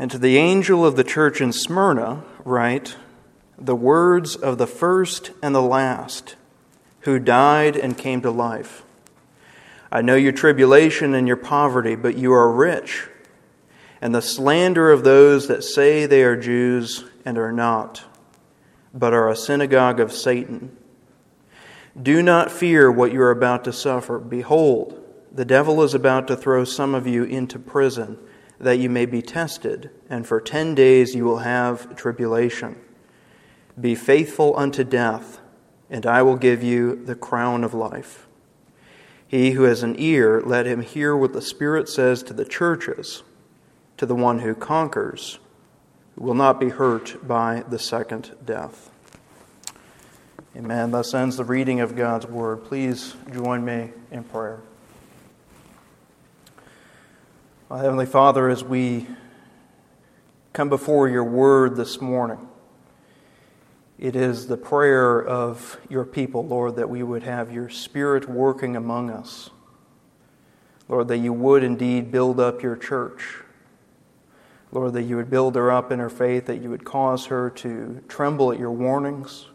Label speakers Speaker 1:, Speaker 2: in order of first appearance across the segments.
Speaker 1: And to the angel of the church in Smyrna, write the words of the first and the last, who died and came to life. I know your tribulation and your poverty, but you are rich, and the slander of those that say they are Jews and are not, but are a synagogue of Satan. Do not fear what you are about to suffer. Behold, the devil is about to throw some of you into prison that you may be tested, and for ten days you will have tribulation. Be faithful unto death, and I will give you the crown of life. He who has an ear, let him hear what the Spirit says to the churches. To the one who conquers, who will not be hurt by the second death. Amen. Thus ends the reading of God's Word. Please join me in prayer. Heavenly Father, as we come before your word this morning, it is the prayer of your people, Lord, that we would have your Spirit working among us. Lord, that you would indeed build up your church. Lord, that you would build her up in her faith, that you would cause her to tremble at your warnings,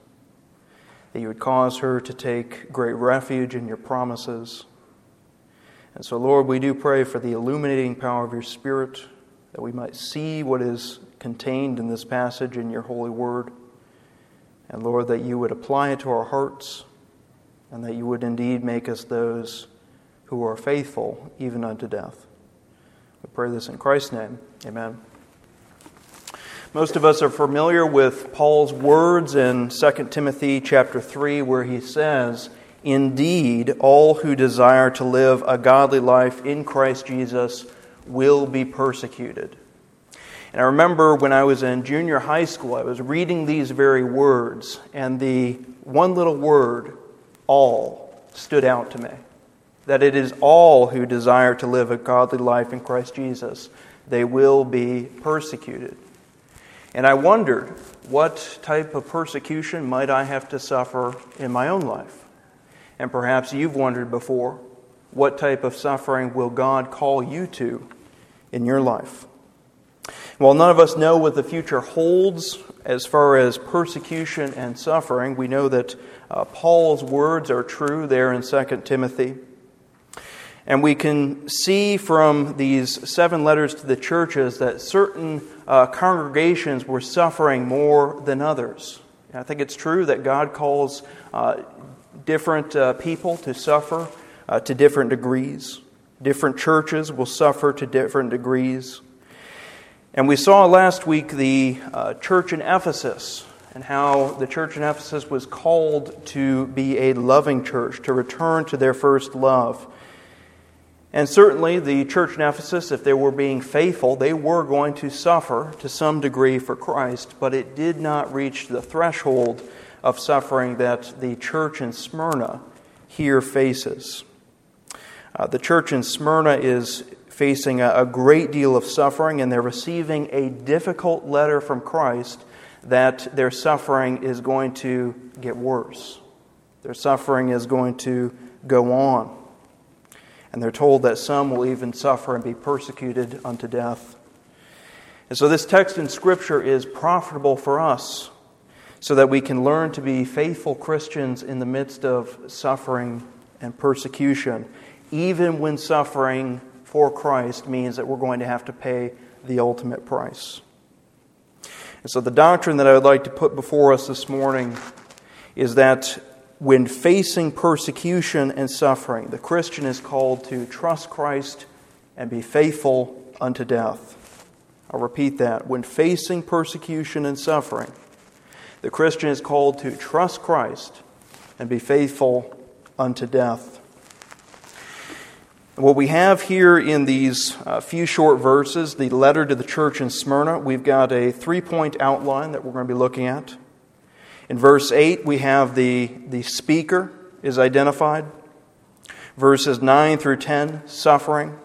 Speaker 1: that you would cause her to take great refuge in your promises. And so, Lord, we do pray for the illuminating power of your Spirit, that we might see what is contained in this passage in your holy word. And Lord, that you would apply it to our hearts, and that you would indeed make us those who are faithful even unto death. We pray this in Christ's name. Amen. Most of us are familiar with Paul's words in 2 Timothy chapter 3 where he says, Indeed, all who desire to live a godly life in Christ Jesus will be persecuted. And I remember when I was in junior high school, I was reading these very words, and the one little word, all, stood out to me. That it is all who desire to live a godly life in Christ Jesus, they will be persecuted. And I wondered, what type of persecution might I have to suffer in my own life? And perhaps you've wondered before what type of suffering will God call you to in your life? While none of us know what the future holds as far as persecution and suffering, we know that uh, Paul's words are true there in 2 Timothy. And we can see from these seven letters to the churches that certain uh, congregations were suffering more than others. I think it's true that God calls uh, different uh, people to suffer uh, to different degrees. Different churches will suffer to different degrees. And we saw last week the uh, church in Ephesus and how the church in Ephesus was called to be a loving church, to return to their first love. And certainly, the church in Ephesus, if they were being faithful, they were going to suffer to some degree for Christ, but it did not reach the threshold of suffering that the church in Smyrna here faces. Uh, the church in Smyrna is facing a, a great deal of suffering, and they're receiving a difficult letter from Christ that their suffering is going to get worse. Their suffering is going to go on. And they're told that some will even suffer and be persecuted unto death. And so, this text in Scripture is profitable for us so that we can learn to be faithful Christians in the midst of suffering and persecution, even when suffering for Christ means that we're going to have to pay the ultimate price. And so, the doctrine that I would like to put before us this morning is that when facing persecution and suffering, the Christian is called to trust Christ and be faithful unto death. I'll repeat that. When facing persecution and suffering, the Christian is called to trust Christ and be faithful unto death. What we have here in these uh, few short verses, the letter to the church in Smyrna, we've got a three point outline that we're going to be looking at. In verse 8, we have the, the speaker is identified. Verses 9 through 10, suffering.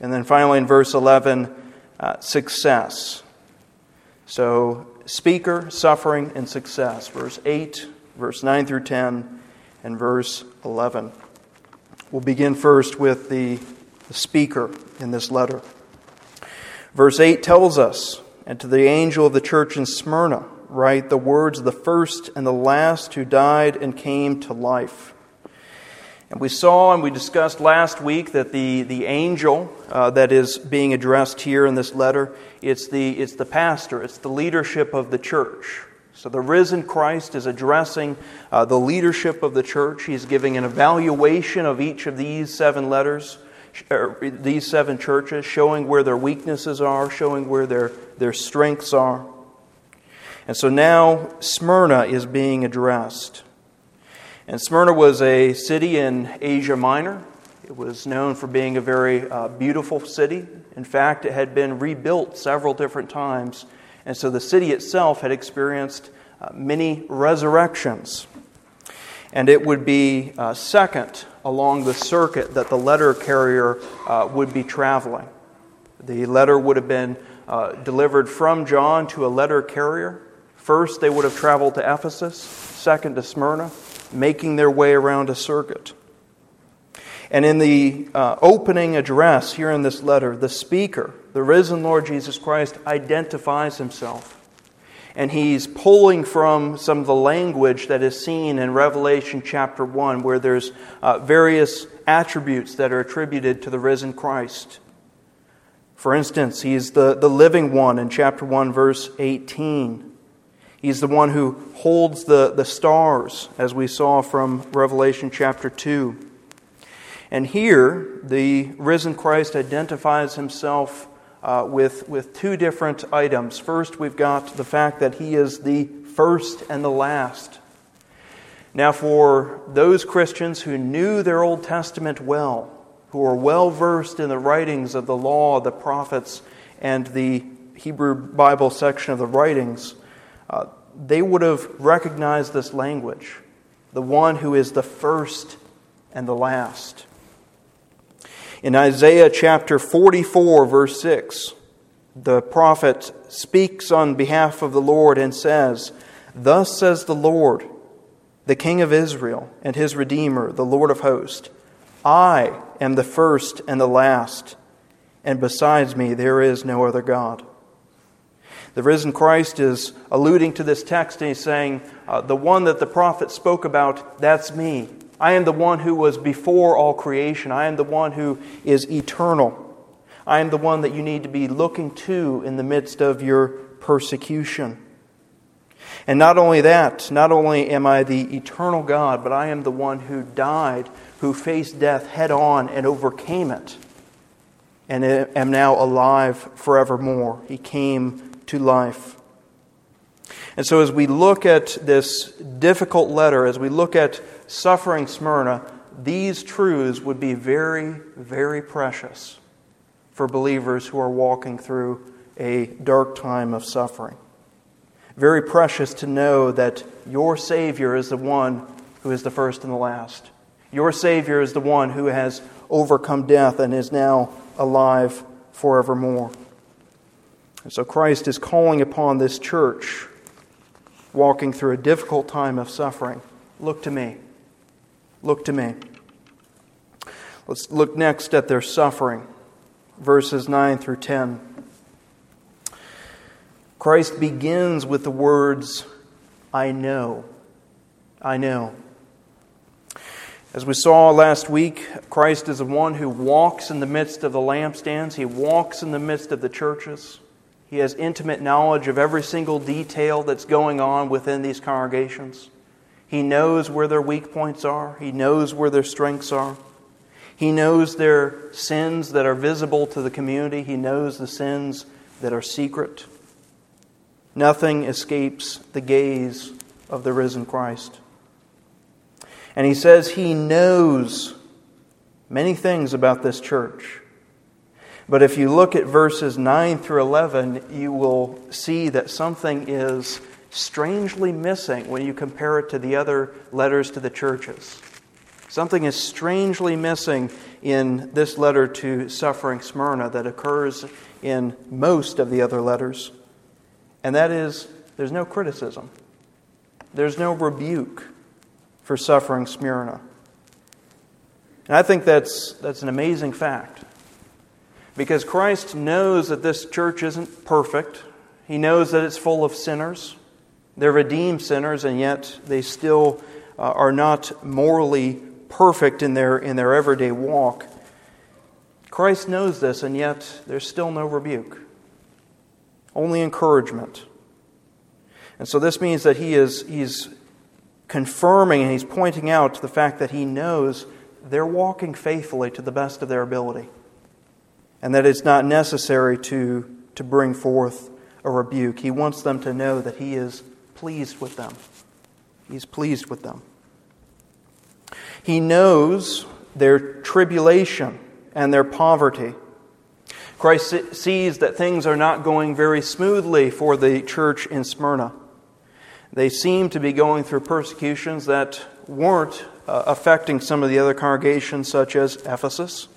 Speaker 1: And then finally in verse 11, uh, success. So speaker, suffering, and success. Verse 8, verse 9 through 10, and verse 11. We'll begin first with the, speaker in this letter. Verse 8 tells us, And to the angel of the church in Smyrna, write the words of the first and the last who died and came to life. And we saw and we discussed last week that the, the angel uh, that is being addressed here in this letter, it's the, it's the pastor, it's the leadership of the church. So the risen Christ is addressing uh, the leadership of the church. He's giving an evaluation of each of these seven letters, these seven churches, showing where their weaknesses are, showing where their, their strengths are. And so now Smyrna is being addressed. And Smyrna was a city in Asia Minor. It was known for being a very uh, beautiful city. In fact, it had been rebuilt several different times. And so the city itself had experienced uh, many resurrections. And it would be uh, second along the circuit that the letter carrier uh, would be traveling. The letter would have been uh, delivered from John to a letter carrier. First, they would have traveled to Ephesus, second to Smyrna, making their way around a circuit. And in the uh, opening address here in this letter, the speaker, the risen Lord Jesus Christ, identifies himself. And he's pulling from some of the language that is seen in Revelation chapter 1, where there's uh, various attributes that are attributed to the risen Christ. For instance, he's the, the living one in chapter 1, verse 18. He's the one who holds the, the stars, as we saw from Revelation chapter 2. And here, the risen Christ identifies himself uh, with, with two different items. First, we've got the fact that he is the first and the last. Now, for those Christians who knew their Old Testament well, who were well versed in the writings of the law, the prophets, and the Hebrew Bible section of the writings, uh, they would have recognized this language the one who is the first and the last. In Isaiah chapter 44, verse 6, the prophet speaks on behalf of the Lord and says, Thus says the Lord, the King of Israel and his Redeemer, the Lord of hosts I am the first and the last, and besides me there is no other God. The risen Christ is alluding to this text and he's saying, uh, The one that the prophet spoke about, that's me. I am the one who was before all creation. I am the one who is eternal. I am the one that you need to be looking to in the midst of your persecution. And not only that, not only am I the eternal God, but I am the one who died, who faced death head on and overcame it, and am now alive forevermore. He came to life. And so, as we look at this difficult letter, as we look at suffering Smyrna, these truths would be very, very precious for believers who are walking through a dark time of suffering. Very precious to know that your Savior is the one who is the first and the last. Your Savior is the one who has overcome death and is now alive forevermore. So Christ is calling upon this church walking through a difficult time of suffering. Look to me. Look to me. Let's look next at their suffering, verses 9 through 10. Christ begins with the words, I know. I know. As we saw last week, Christ is the one who walks in the midst of the lampstands, He walks in the midst of the churches. He has intimate knowledge of every single detail that's going on within these congregations. He knows where their weak points are, He knows where their strengths are. He knows their sins that are visible to the community, He knows the sins that are secret. Nothing escapes the gaze of the risen Christ. And he says he knows many things about this church. But if you look at verses 9 through 11, you will see that something is strangely missing when you compare it to the other letters to the churches. Something is strangely missing in this letter to suffering Smyrna that occurs in most of the other letters. And that is, there's no criticism, there's no rebuke for suffering Smyrna. And I think that's, that's an amazing fact. Because Christ knows that this church isn't perfect. He knows that it's full of sinners. They're redeemed sinners, and yet they still uh, are not morally perfect in their, in their everyday walk. Christ knows this, and yet there's still no rebuke, only encouragement. And so this means that he is he's confirming and he's pointing out the fact that he knows they're walking faithfully to the best of their ability, and that it's not necessary to, to bring forth a rebuke. He wants them to know that he is pleased with them. He's pleased with them. He knows their tribulation and their poverty. Christ sees that things are not going very smoothly for the church in Smyrna. They seem to be going through persecutions that weren't uh, affecting some of the other congregations, such as Ephesus.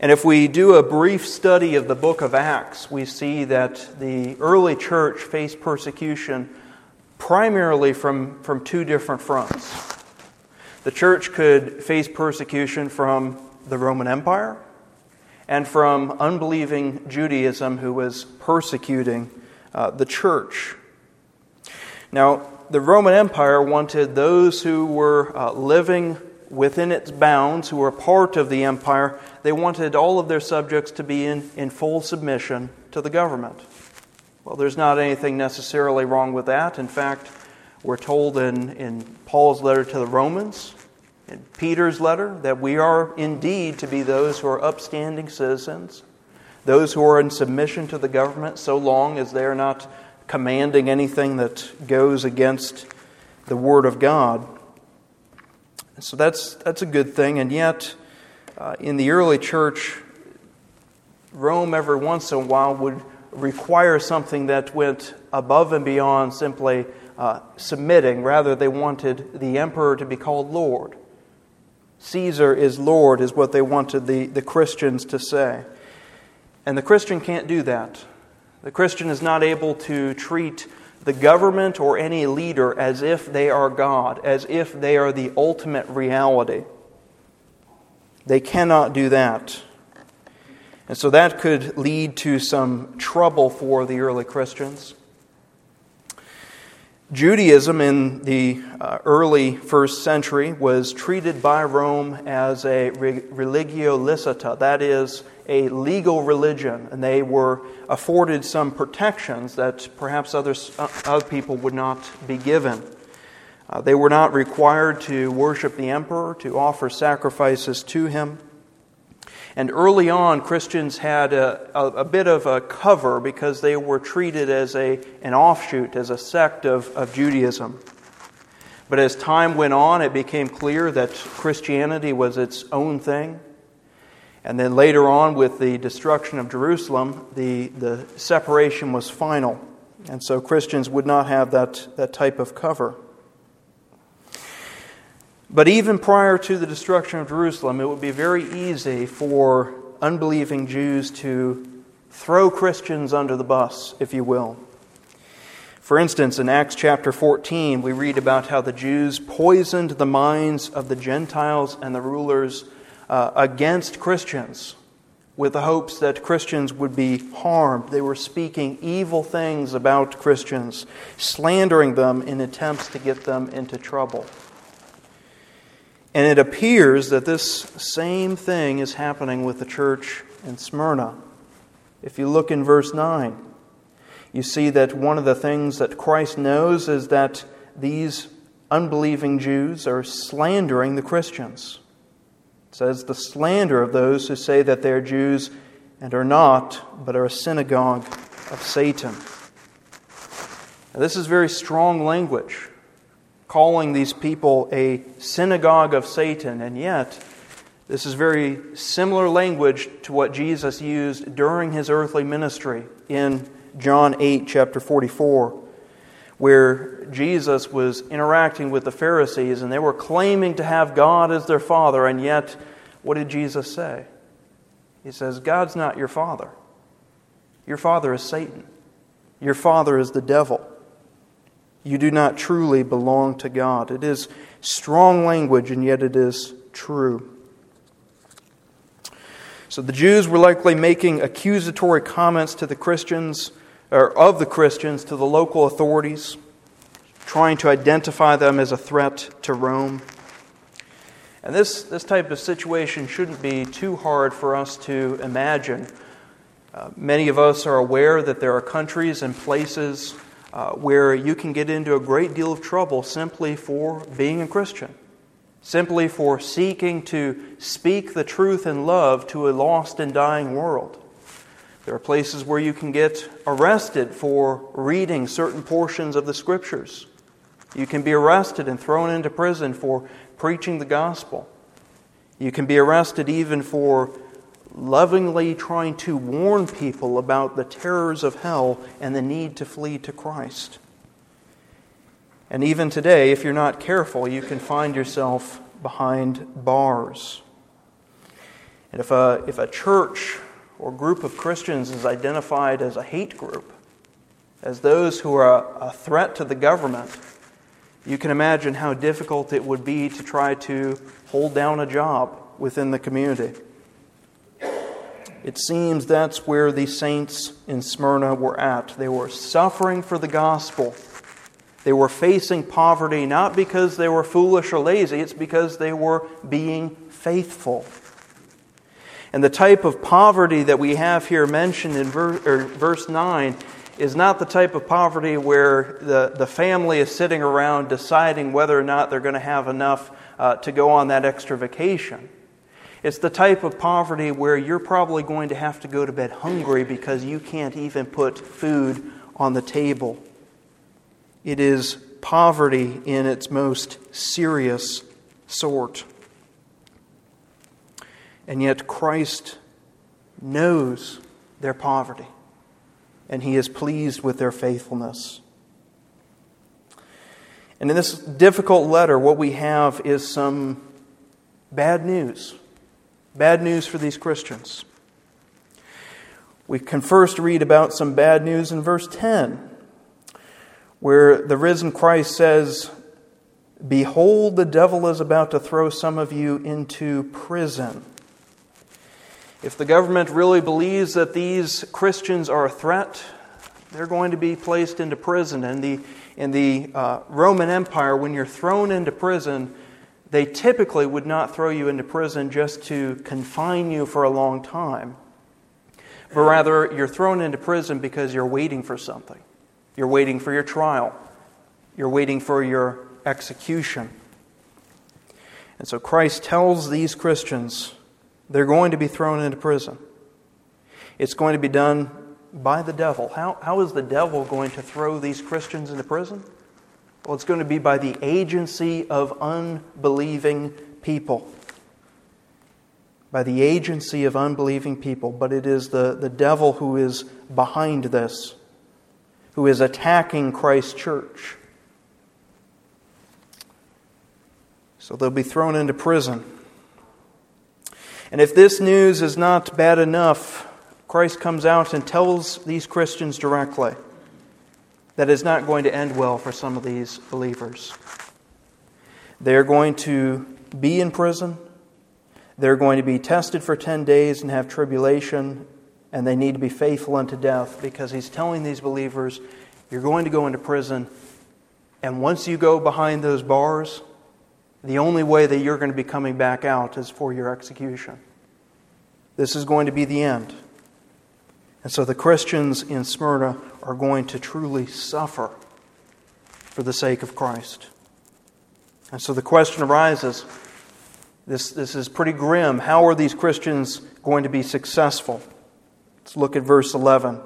Speaker 1: And if we do a brief study of the book of Acts, we see that the early church faced persecution primarily from, from two different fronts. The church could face persecution from the Roman Empire and from unbelieving Judaism who was persecuting uh, the church. Now, the Roman Empire wanted those who were uh, living within its bounds, who were part of the empire, they wanted all of their subjects to be in, in full submission to the government. Well, there's not anything necessarily wrong with that. In fact, we're told in, in Paul's letter to the Romans in Peter's letter that we are indeed to be those who are upstanding citizens, those who are in submission to the government so long as they are not commanding anything that goes against the Word of God. So that's, that's a good thing. And yet, uh, in the early church, Rome every once in a while would require something that went above and beyond simply uh, submitting. Rather, they wanted the emperor to be called Lord. Caesar is Lord, is what they wanted the, the Christians to say. And the Christian can't do that. The Christian is not able to treat the government or any leader as if they are God, as if they are the ultimate reality. They cannot do that. And so that could lead to some trouble for the early Christians. Judaism in the uh, early first century was treated by Rome as a religio licita, that is, a legal religion, and they were afforded some protections that perhaps others, uh, other people would not be given. Uh, they were not required to worship the emperor, to offer sacrifices to him. And early on, Christians had a, a, a, bit of a cover because they were treated as a, an offshoot, as a sect of, of Judaism. But as time went on, it became clear that Christianity was its own thing. And then later on, with the destruction of Jerusalem, the, the separation was final. And so Christians would not have that, that type of cover. But even prior to the destruction of Jerusalem, it would be very easy for unbelieving Jews to throw Christians under the bus, if you will. For instance, in Acts chapter 14, we read about how the Jews poisoned the minds of the Gentiles and the rulers uh, against Christians with the hopes that Christians would be harmed. They were speaking evil things about Christians, slandering them in attempts to get them into trouble. And it appears that this same thing is happening with the church in Smyrna. If you look in verse 9, you see that one of the things that Christ knows is that these unbelieving Jews are slandering the Christians. It says the slander of those who say that they're Jews and are not, but are a synagogue of Satan. Now, this is very strong language calling these people a synagogue of Satan, and yet this is very similar language to what Jesus used during his earthly ministry in John 8, chapter 44, where Jesus was interacting with the Pharisees and they were claiming to have God as their Father, and yet what did Jesus say? He says, God's not your Father. Your Father is Satan. Your Father is the devil you do not truly belong to God. It is strong language, and yet it is true. So the Jews were likely making accusatory comments to the Christians, or of the Christians, to the local authorities, trying to identify them as a threat to Rome. And this, this type of situation shouldn't be too hard for us to imagine. Uh, many of us are aware that there are countries and places uh, where you can get into a great deal of trouble simply for being a Christian, simply for seeking to speak the truth in love to a lost and dying world. There are places where you can get arrested for reading certain portions of the Scriptures. You can be arrested and thrown into prison for preaching the gospel. You can be arrested even for lovingly trying to warn people about the terrors of hell and the need to flee to Christ. And even today, if you're not careful, you can find yourself behind bars. And if a, if a church or group of Christians is identified as a hate group, as those who are a threat to the government, you can imagine how difficult it would be to try to hold down a job within the community. It seems that's where the saints in Smyrna were at. They were suffering for the gospel. They were facing poverty not because they were foolish or lazy, it's because they were being faithful. And the type of poverty that we have here mentioned in verse 9 is not the type of poverty where the, the family is sitting around deciding whether or not they're going to have enough uh, to go on that extra vacation. It's the type of poverty where you're probably going to have to go to bed hungry because you can't even put food on the table. It is poverty in its most serious sort. And yet, Christ knows their poverty, and He is pleased with their faithfulness. And in this difficult letter, what we have is some bad news. Bad news for these Christians. We can first read about some bad news in verse 10, where the risen Christ says, Behold, the devil is about to throw some of you into prison. If the government really believes that these Christians are a threat, they're going to be placed into prison. And the, in the uh, Roman Empire, when you're thrown into prison, they typically would not throw you into prison just to confine you for a long time, but rather you're thrown into prison because you're waiting for something. You're waiting for your trial, you're waiting for your execution. And so Christ tells these Christians they're going to be thrown into prison. It's going to be done by the devil. How, how is the devil going to throw these Christians into prison? Well, it's going to be by the agency of unbelieving people. By the agency of unbelieving people. But it is the, the devil who is behind this, who is attacking Christ's church. So they'll be thrown into prison. And if this news is not bad enough, Christ comes out and tells these Christians directly that is not going to end well for some of these believers. They're going to be in prison. They're going to be tested for 10 days and have tribulation, and they need to be faithful unto death because he's telling these believers, You're going to go into prison, and once you go behind those bars, the only way that you're going to be coming back out is for your execution. This is going to be the end. And so the Christians in Smyrna are going to truly suffer for the sake of Christ. And so the question arises this, this is pretty grim. How are these Christians going to be successful? Let's look at verse 11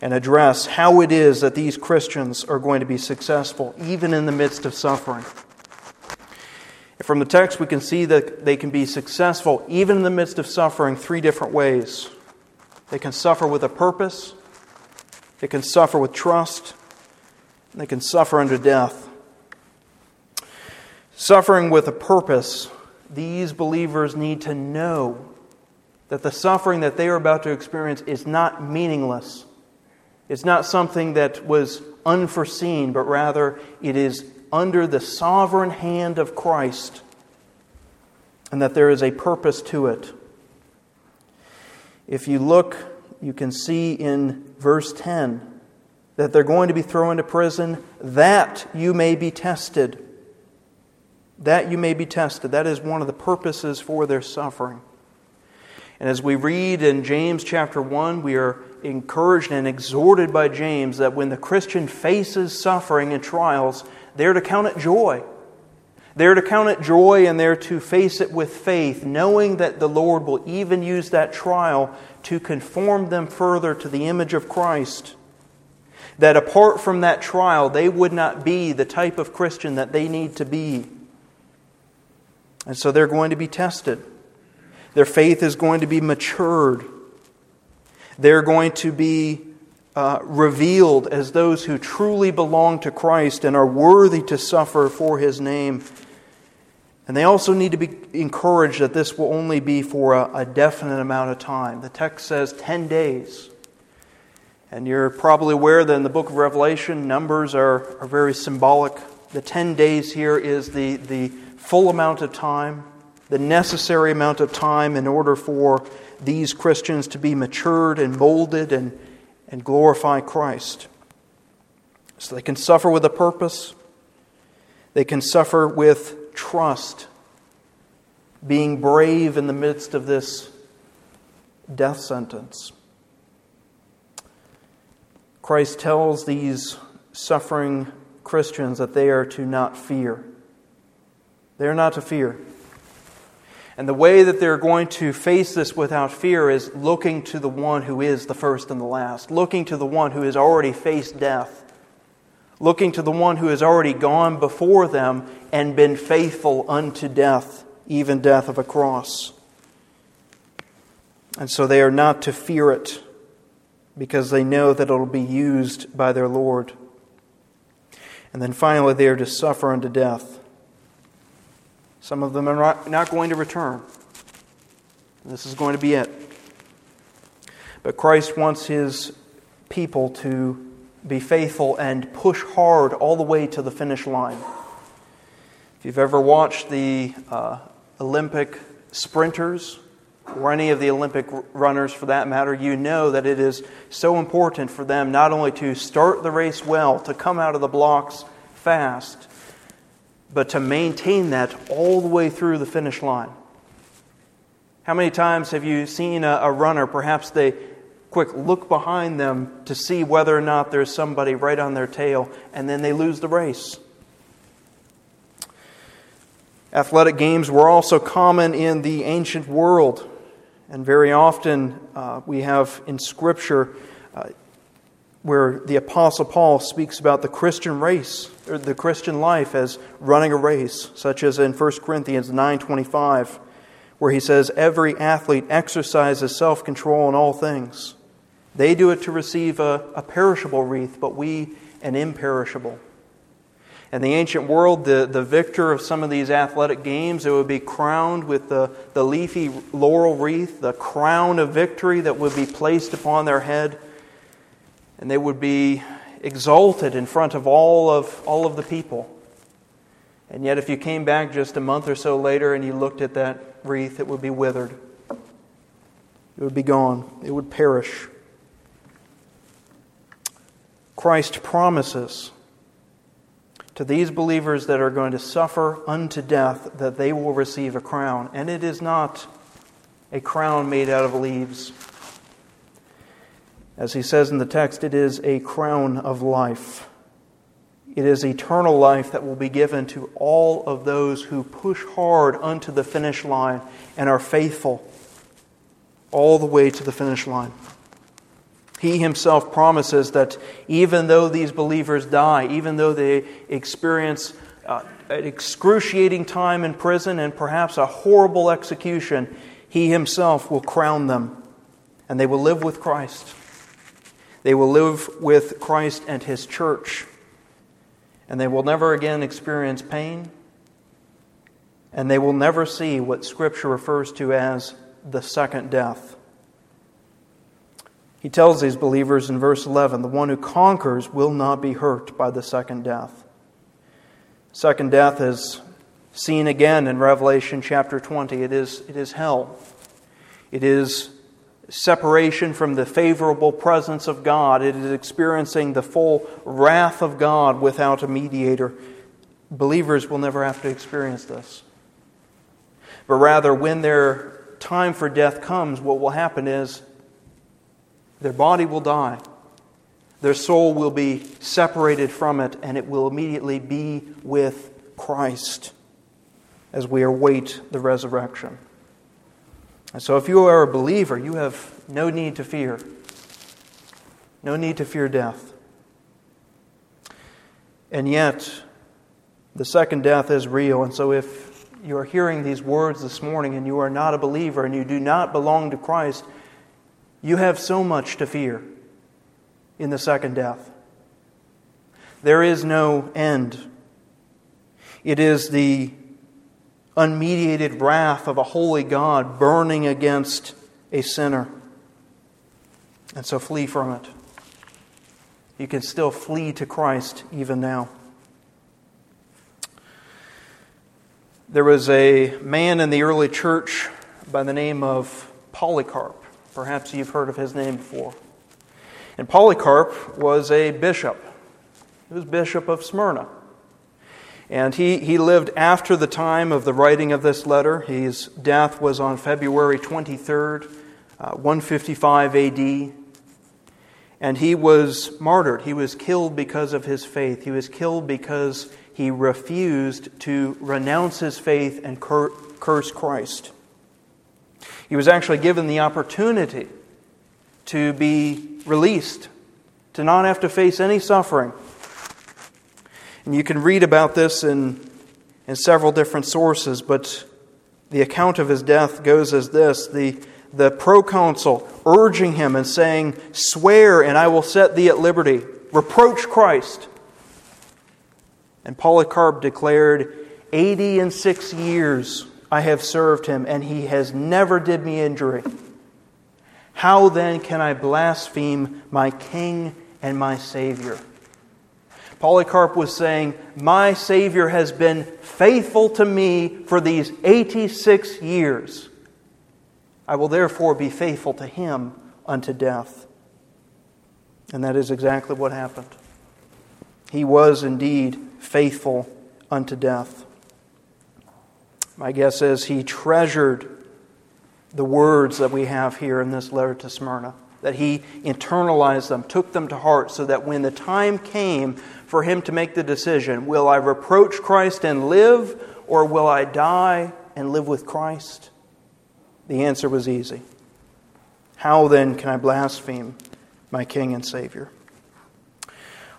Speaker 1: and address how it is that these Christians are going to be successful, even in the midst of suffering. From the text, we can see that they can be successful even in the midst of suffering three different ways. They can suffer with a purpose, they can suffer with trust, they can suffer under death. Suffering with a purpose, these believers need to know that the suffering that they are about to experience is not meaningless. It's not something that was unforeseen, but rather it is under the sovereign hand of Christ, and that there is a purpose to it. If you look, you can see in verse 10 that they're going to be thrown into prison that you may be tested. That you may be tested. That is one of the purposes for their suffering. And as we read in James chapter 1, we are encouraged and exhorted by James that when the Christian faces suffering and trials, they're to count it joy. They're to count it joy and they're to face it with faith, knowing that the Lord will even use that trial to conform them further to the image of Christ. That apart from that trial, they would not be the type of Christian that they need to be. And so they're going to be tested. Their faith is going to be matured. They're going to be uh, revealed as those who truly belong to Christ and are worthy to suffer for his name. And they also need to be encouraged that this will only be for a, a definite amount of time. The text says 10 days. And you're probably aware that in the book of Revelation, numbers are, are very symbolic. The 10 days here is the, the full amount of time the necessary amount of time in order for these Christians to be matured and molded and, and glorify Christ. So they can suffer with a purpose, they can suffer with trust, being brave in the midst of this death sentence. Christ tells these suffering Christians that they are to not fear. They are not to fear. And the way that they're going to face this without fear is looking to the one who is the first and the last, looking to the one who has already faced death, looking to the one who has already gone before them and been faithful unto death, even death of a cross. And so they are not to fear it because they know that it will be used by their Lord. And then finally, they are to suffer unto death. Some of them are not going to return. This is going to be it. But Christ wants his people to be faithful and push hard all the way to the finish line. If you've ever watched the uh, Olympic sprinters, or any of the Olympic runners for that matter, you know that it is so important for them not only to start the race well, to come out of the blocks fast, but to maintain that all the way through the finish line. How many times have you seen a, a, runner, perhaps they quick look behind them to see whether or not there's somebody right on their tail, and then they lose the race? Athletic games were also common in the ancient world, and very often uh, we have in Scripture uh, where the Apostle Paul speaks about the Christian race, the Christian life as running a race, such as in 1 Corinthians 9.25, where he says, Every athlete exercises self-control in all things. They do it to receive a, a perishable wreath, but we an imperishable. In the ancient world, the, the victor of some of these athletic games, it would be crowned with the, the leafy laurel wreath, the crown of victory that would be placed upon their head and they would be exalted in front of all of, all of the people. And yet, if you came back just a month or so later and you looked at that wreath, it would be withered. It would be gone. It would perish. Christ promises to these believers that are going to suffer unto death that they will receive a crown. And it is not a crown made out of leaves. As he says in the text, it is a crown of life. It is eternal life that will be given to all of those who push hard unto the finish line and are faithful all the way to the finish line. He himself promises that even though these believers die, even though they experience uh, an excruciating time in prison and perhaps a horrible execution, he himself will crown them and they will live with Christ. They will live with Christ and His church, and they will never again experience pain, and they will never see what Scripture refers to as the second death. He tells these believers in verse 11 the one who conquers will not be hurt by the second death. Second death is seen again in Revelation chapter 20. It is, it is hell. It is separation from the favorable presence of God. It is experiencing the full wrath of God without a mediator. Believers will never have to experience this. But rather, when their time for death comes, what will happen is their body will die, their soul will be separated from it, and it will immediately be with Christ as we await the resurrection. And so, if you are a believer, you have no need to fear. No need to fear death. And yet, the second death is real. And so, if you are hearing these words this morning and you are not a believer and you do not belong to Christ, you have so much to fear in the second death. There is no end. It is the unmediated wrath of a holy God burning against a sinner. And so flee from it. You can still flee to Christ even now. There was a man in the early church by the name of Polycarp. Perhaps you've heard of his name before. And Polycarp was a bishop. He was bishop of Smyrna. And he, he lived after the time of the writing of this letter. His death was on February 23rd, uh, 155 AD. And he was martyred. He was killed because of his faith. He was killed because he refused to renounce his faith and cur- curse Christ. He was actually given the opportunity to be released, to not have to face any suffering. And you can read about this in, in several different sources, but the account of his death goes as this the, the proconsul urging him and saying, Swear, and I will set thee at liberty. Reproach Christ. And Polycarp declared, Eighty and six years I have served him, and he has never did me injury. How then can I blaspheme my King and my Savior? Polycarp was saying, My Savior has been faithful to me for these 86 years. I will therefore be faithful to him unto death. And that is exactly what happened. He was indeed faithful unto death. My guess is he treasured the words that we have here in this letter to Smyrna, that he internalized them, took them to heart, so that when the time came for him to make the decision will I reproach Christ and live, or will I die and live with Christ? The answer was easy. How then can I blaspheme my King and Savior?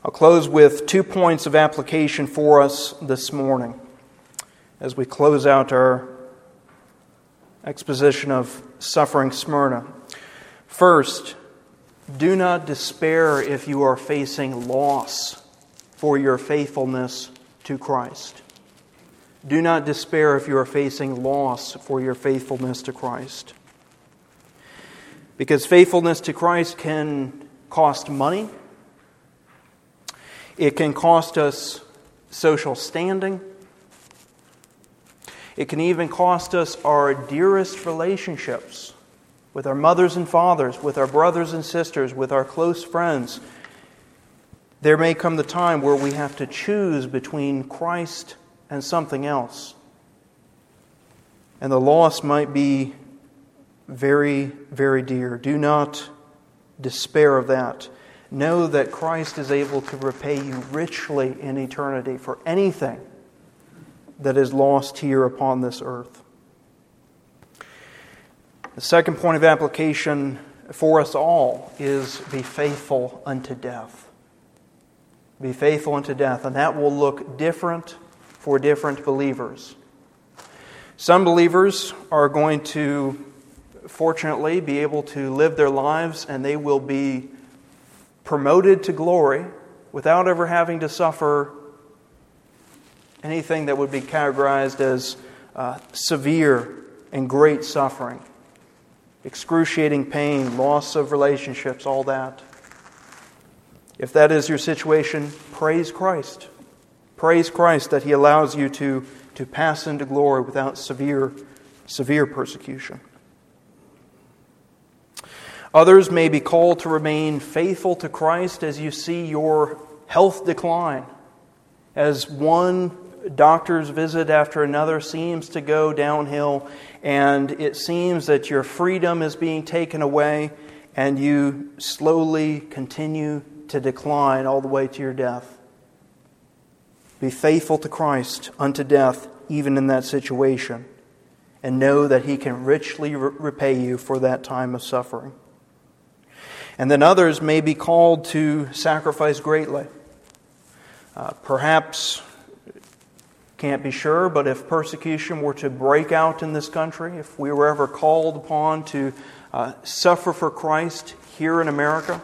Speaker 1: I'll close with two points of application for us this morning as we close out our exposition of suffering Smyrna. First, do not despair if you are facing loss for your faithfulness to Christ. Do not despair if you are facing loss for your faithfulness to Christ. Because faithfulness to Christ can cost money, it can cost us social standing, it can even cost us our dearest relationships with our mothers and fathers, with our brothers and sisters, with our close friends there may come the time where we have to choose between Christ and something else. And the loss might be very, very dear. Do not despair of that. Know that Christ is able to repay you richly in eternity for anything that is lost here upon this earth. The second point of application for us all is be faithful unto death. Be faithful unto death, and that will look different for different believers. Some believers are going to, fortunately, be able to live their lives and they will be promoted to glory without ever having to suffer anything that would be categorized as uh, severe and great suffering, excruciating pain, loss of relationships, all that. If that is your situation, praise Christ. Praise Christ that He allows you to, to pass into glory without severe, severe persecution. Others may be called to remain faithful to Christ as you see your health decline, as one doctor's visit after another seems to go downhill, and it seems that your freedom is being taken away, and you slowly continue to decline all the way to your death. Be faithful to Christ unto death, even in that situation, and know that He can richly repay you for that time of suffering. And then others may be called to sacrifice greatly. Uh, perhaps, can't be sure, but if persecution were to break out in this country, if we were ever called upon to uh, suffer for Christ here in America,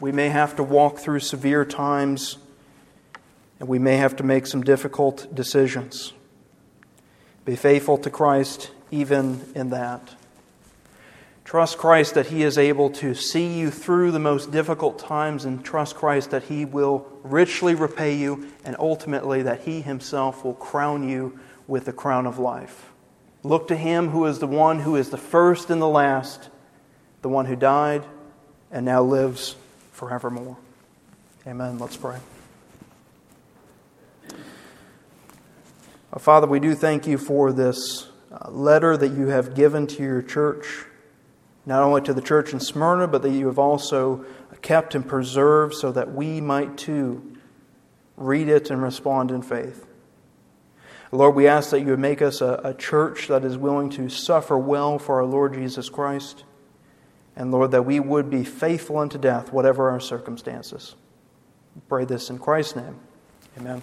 Speaker 1: we may have to walk through severe times and we may have to make some difficult decisions. Be faithful to Christ even in that. Trust Christ that He is able to see you through the most difficult times, and trust Christ that He will richly repay you, and ultimately that He Himself will crown you with the crown of life. Look to Him who is the one who is the first and the last, the one who died and now lives forevermore. Amen. Let's pray. Father, we do thank you for this uh, letter that you have given to your church, not only to the church in Smyrna, but that you have also kept and preserved so that we might too read it and respond in faith. Lord, we ask that you would make us a, a church that is willing to suffer well for our Lord Jesus Christ. And Lord, that we would be faithful unto death, whatever our circumstances. We pray this in Christ's name. Amen.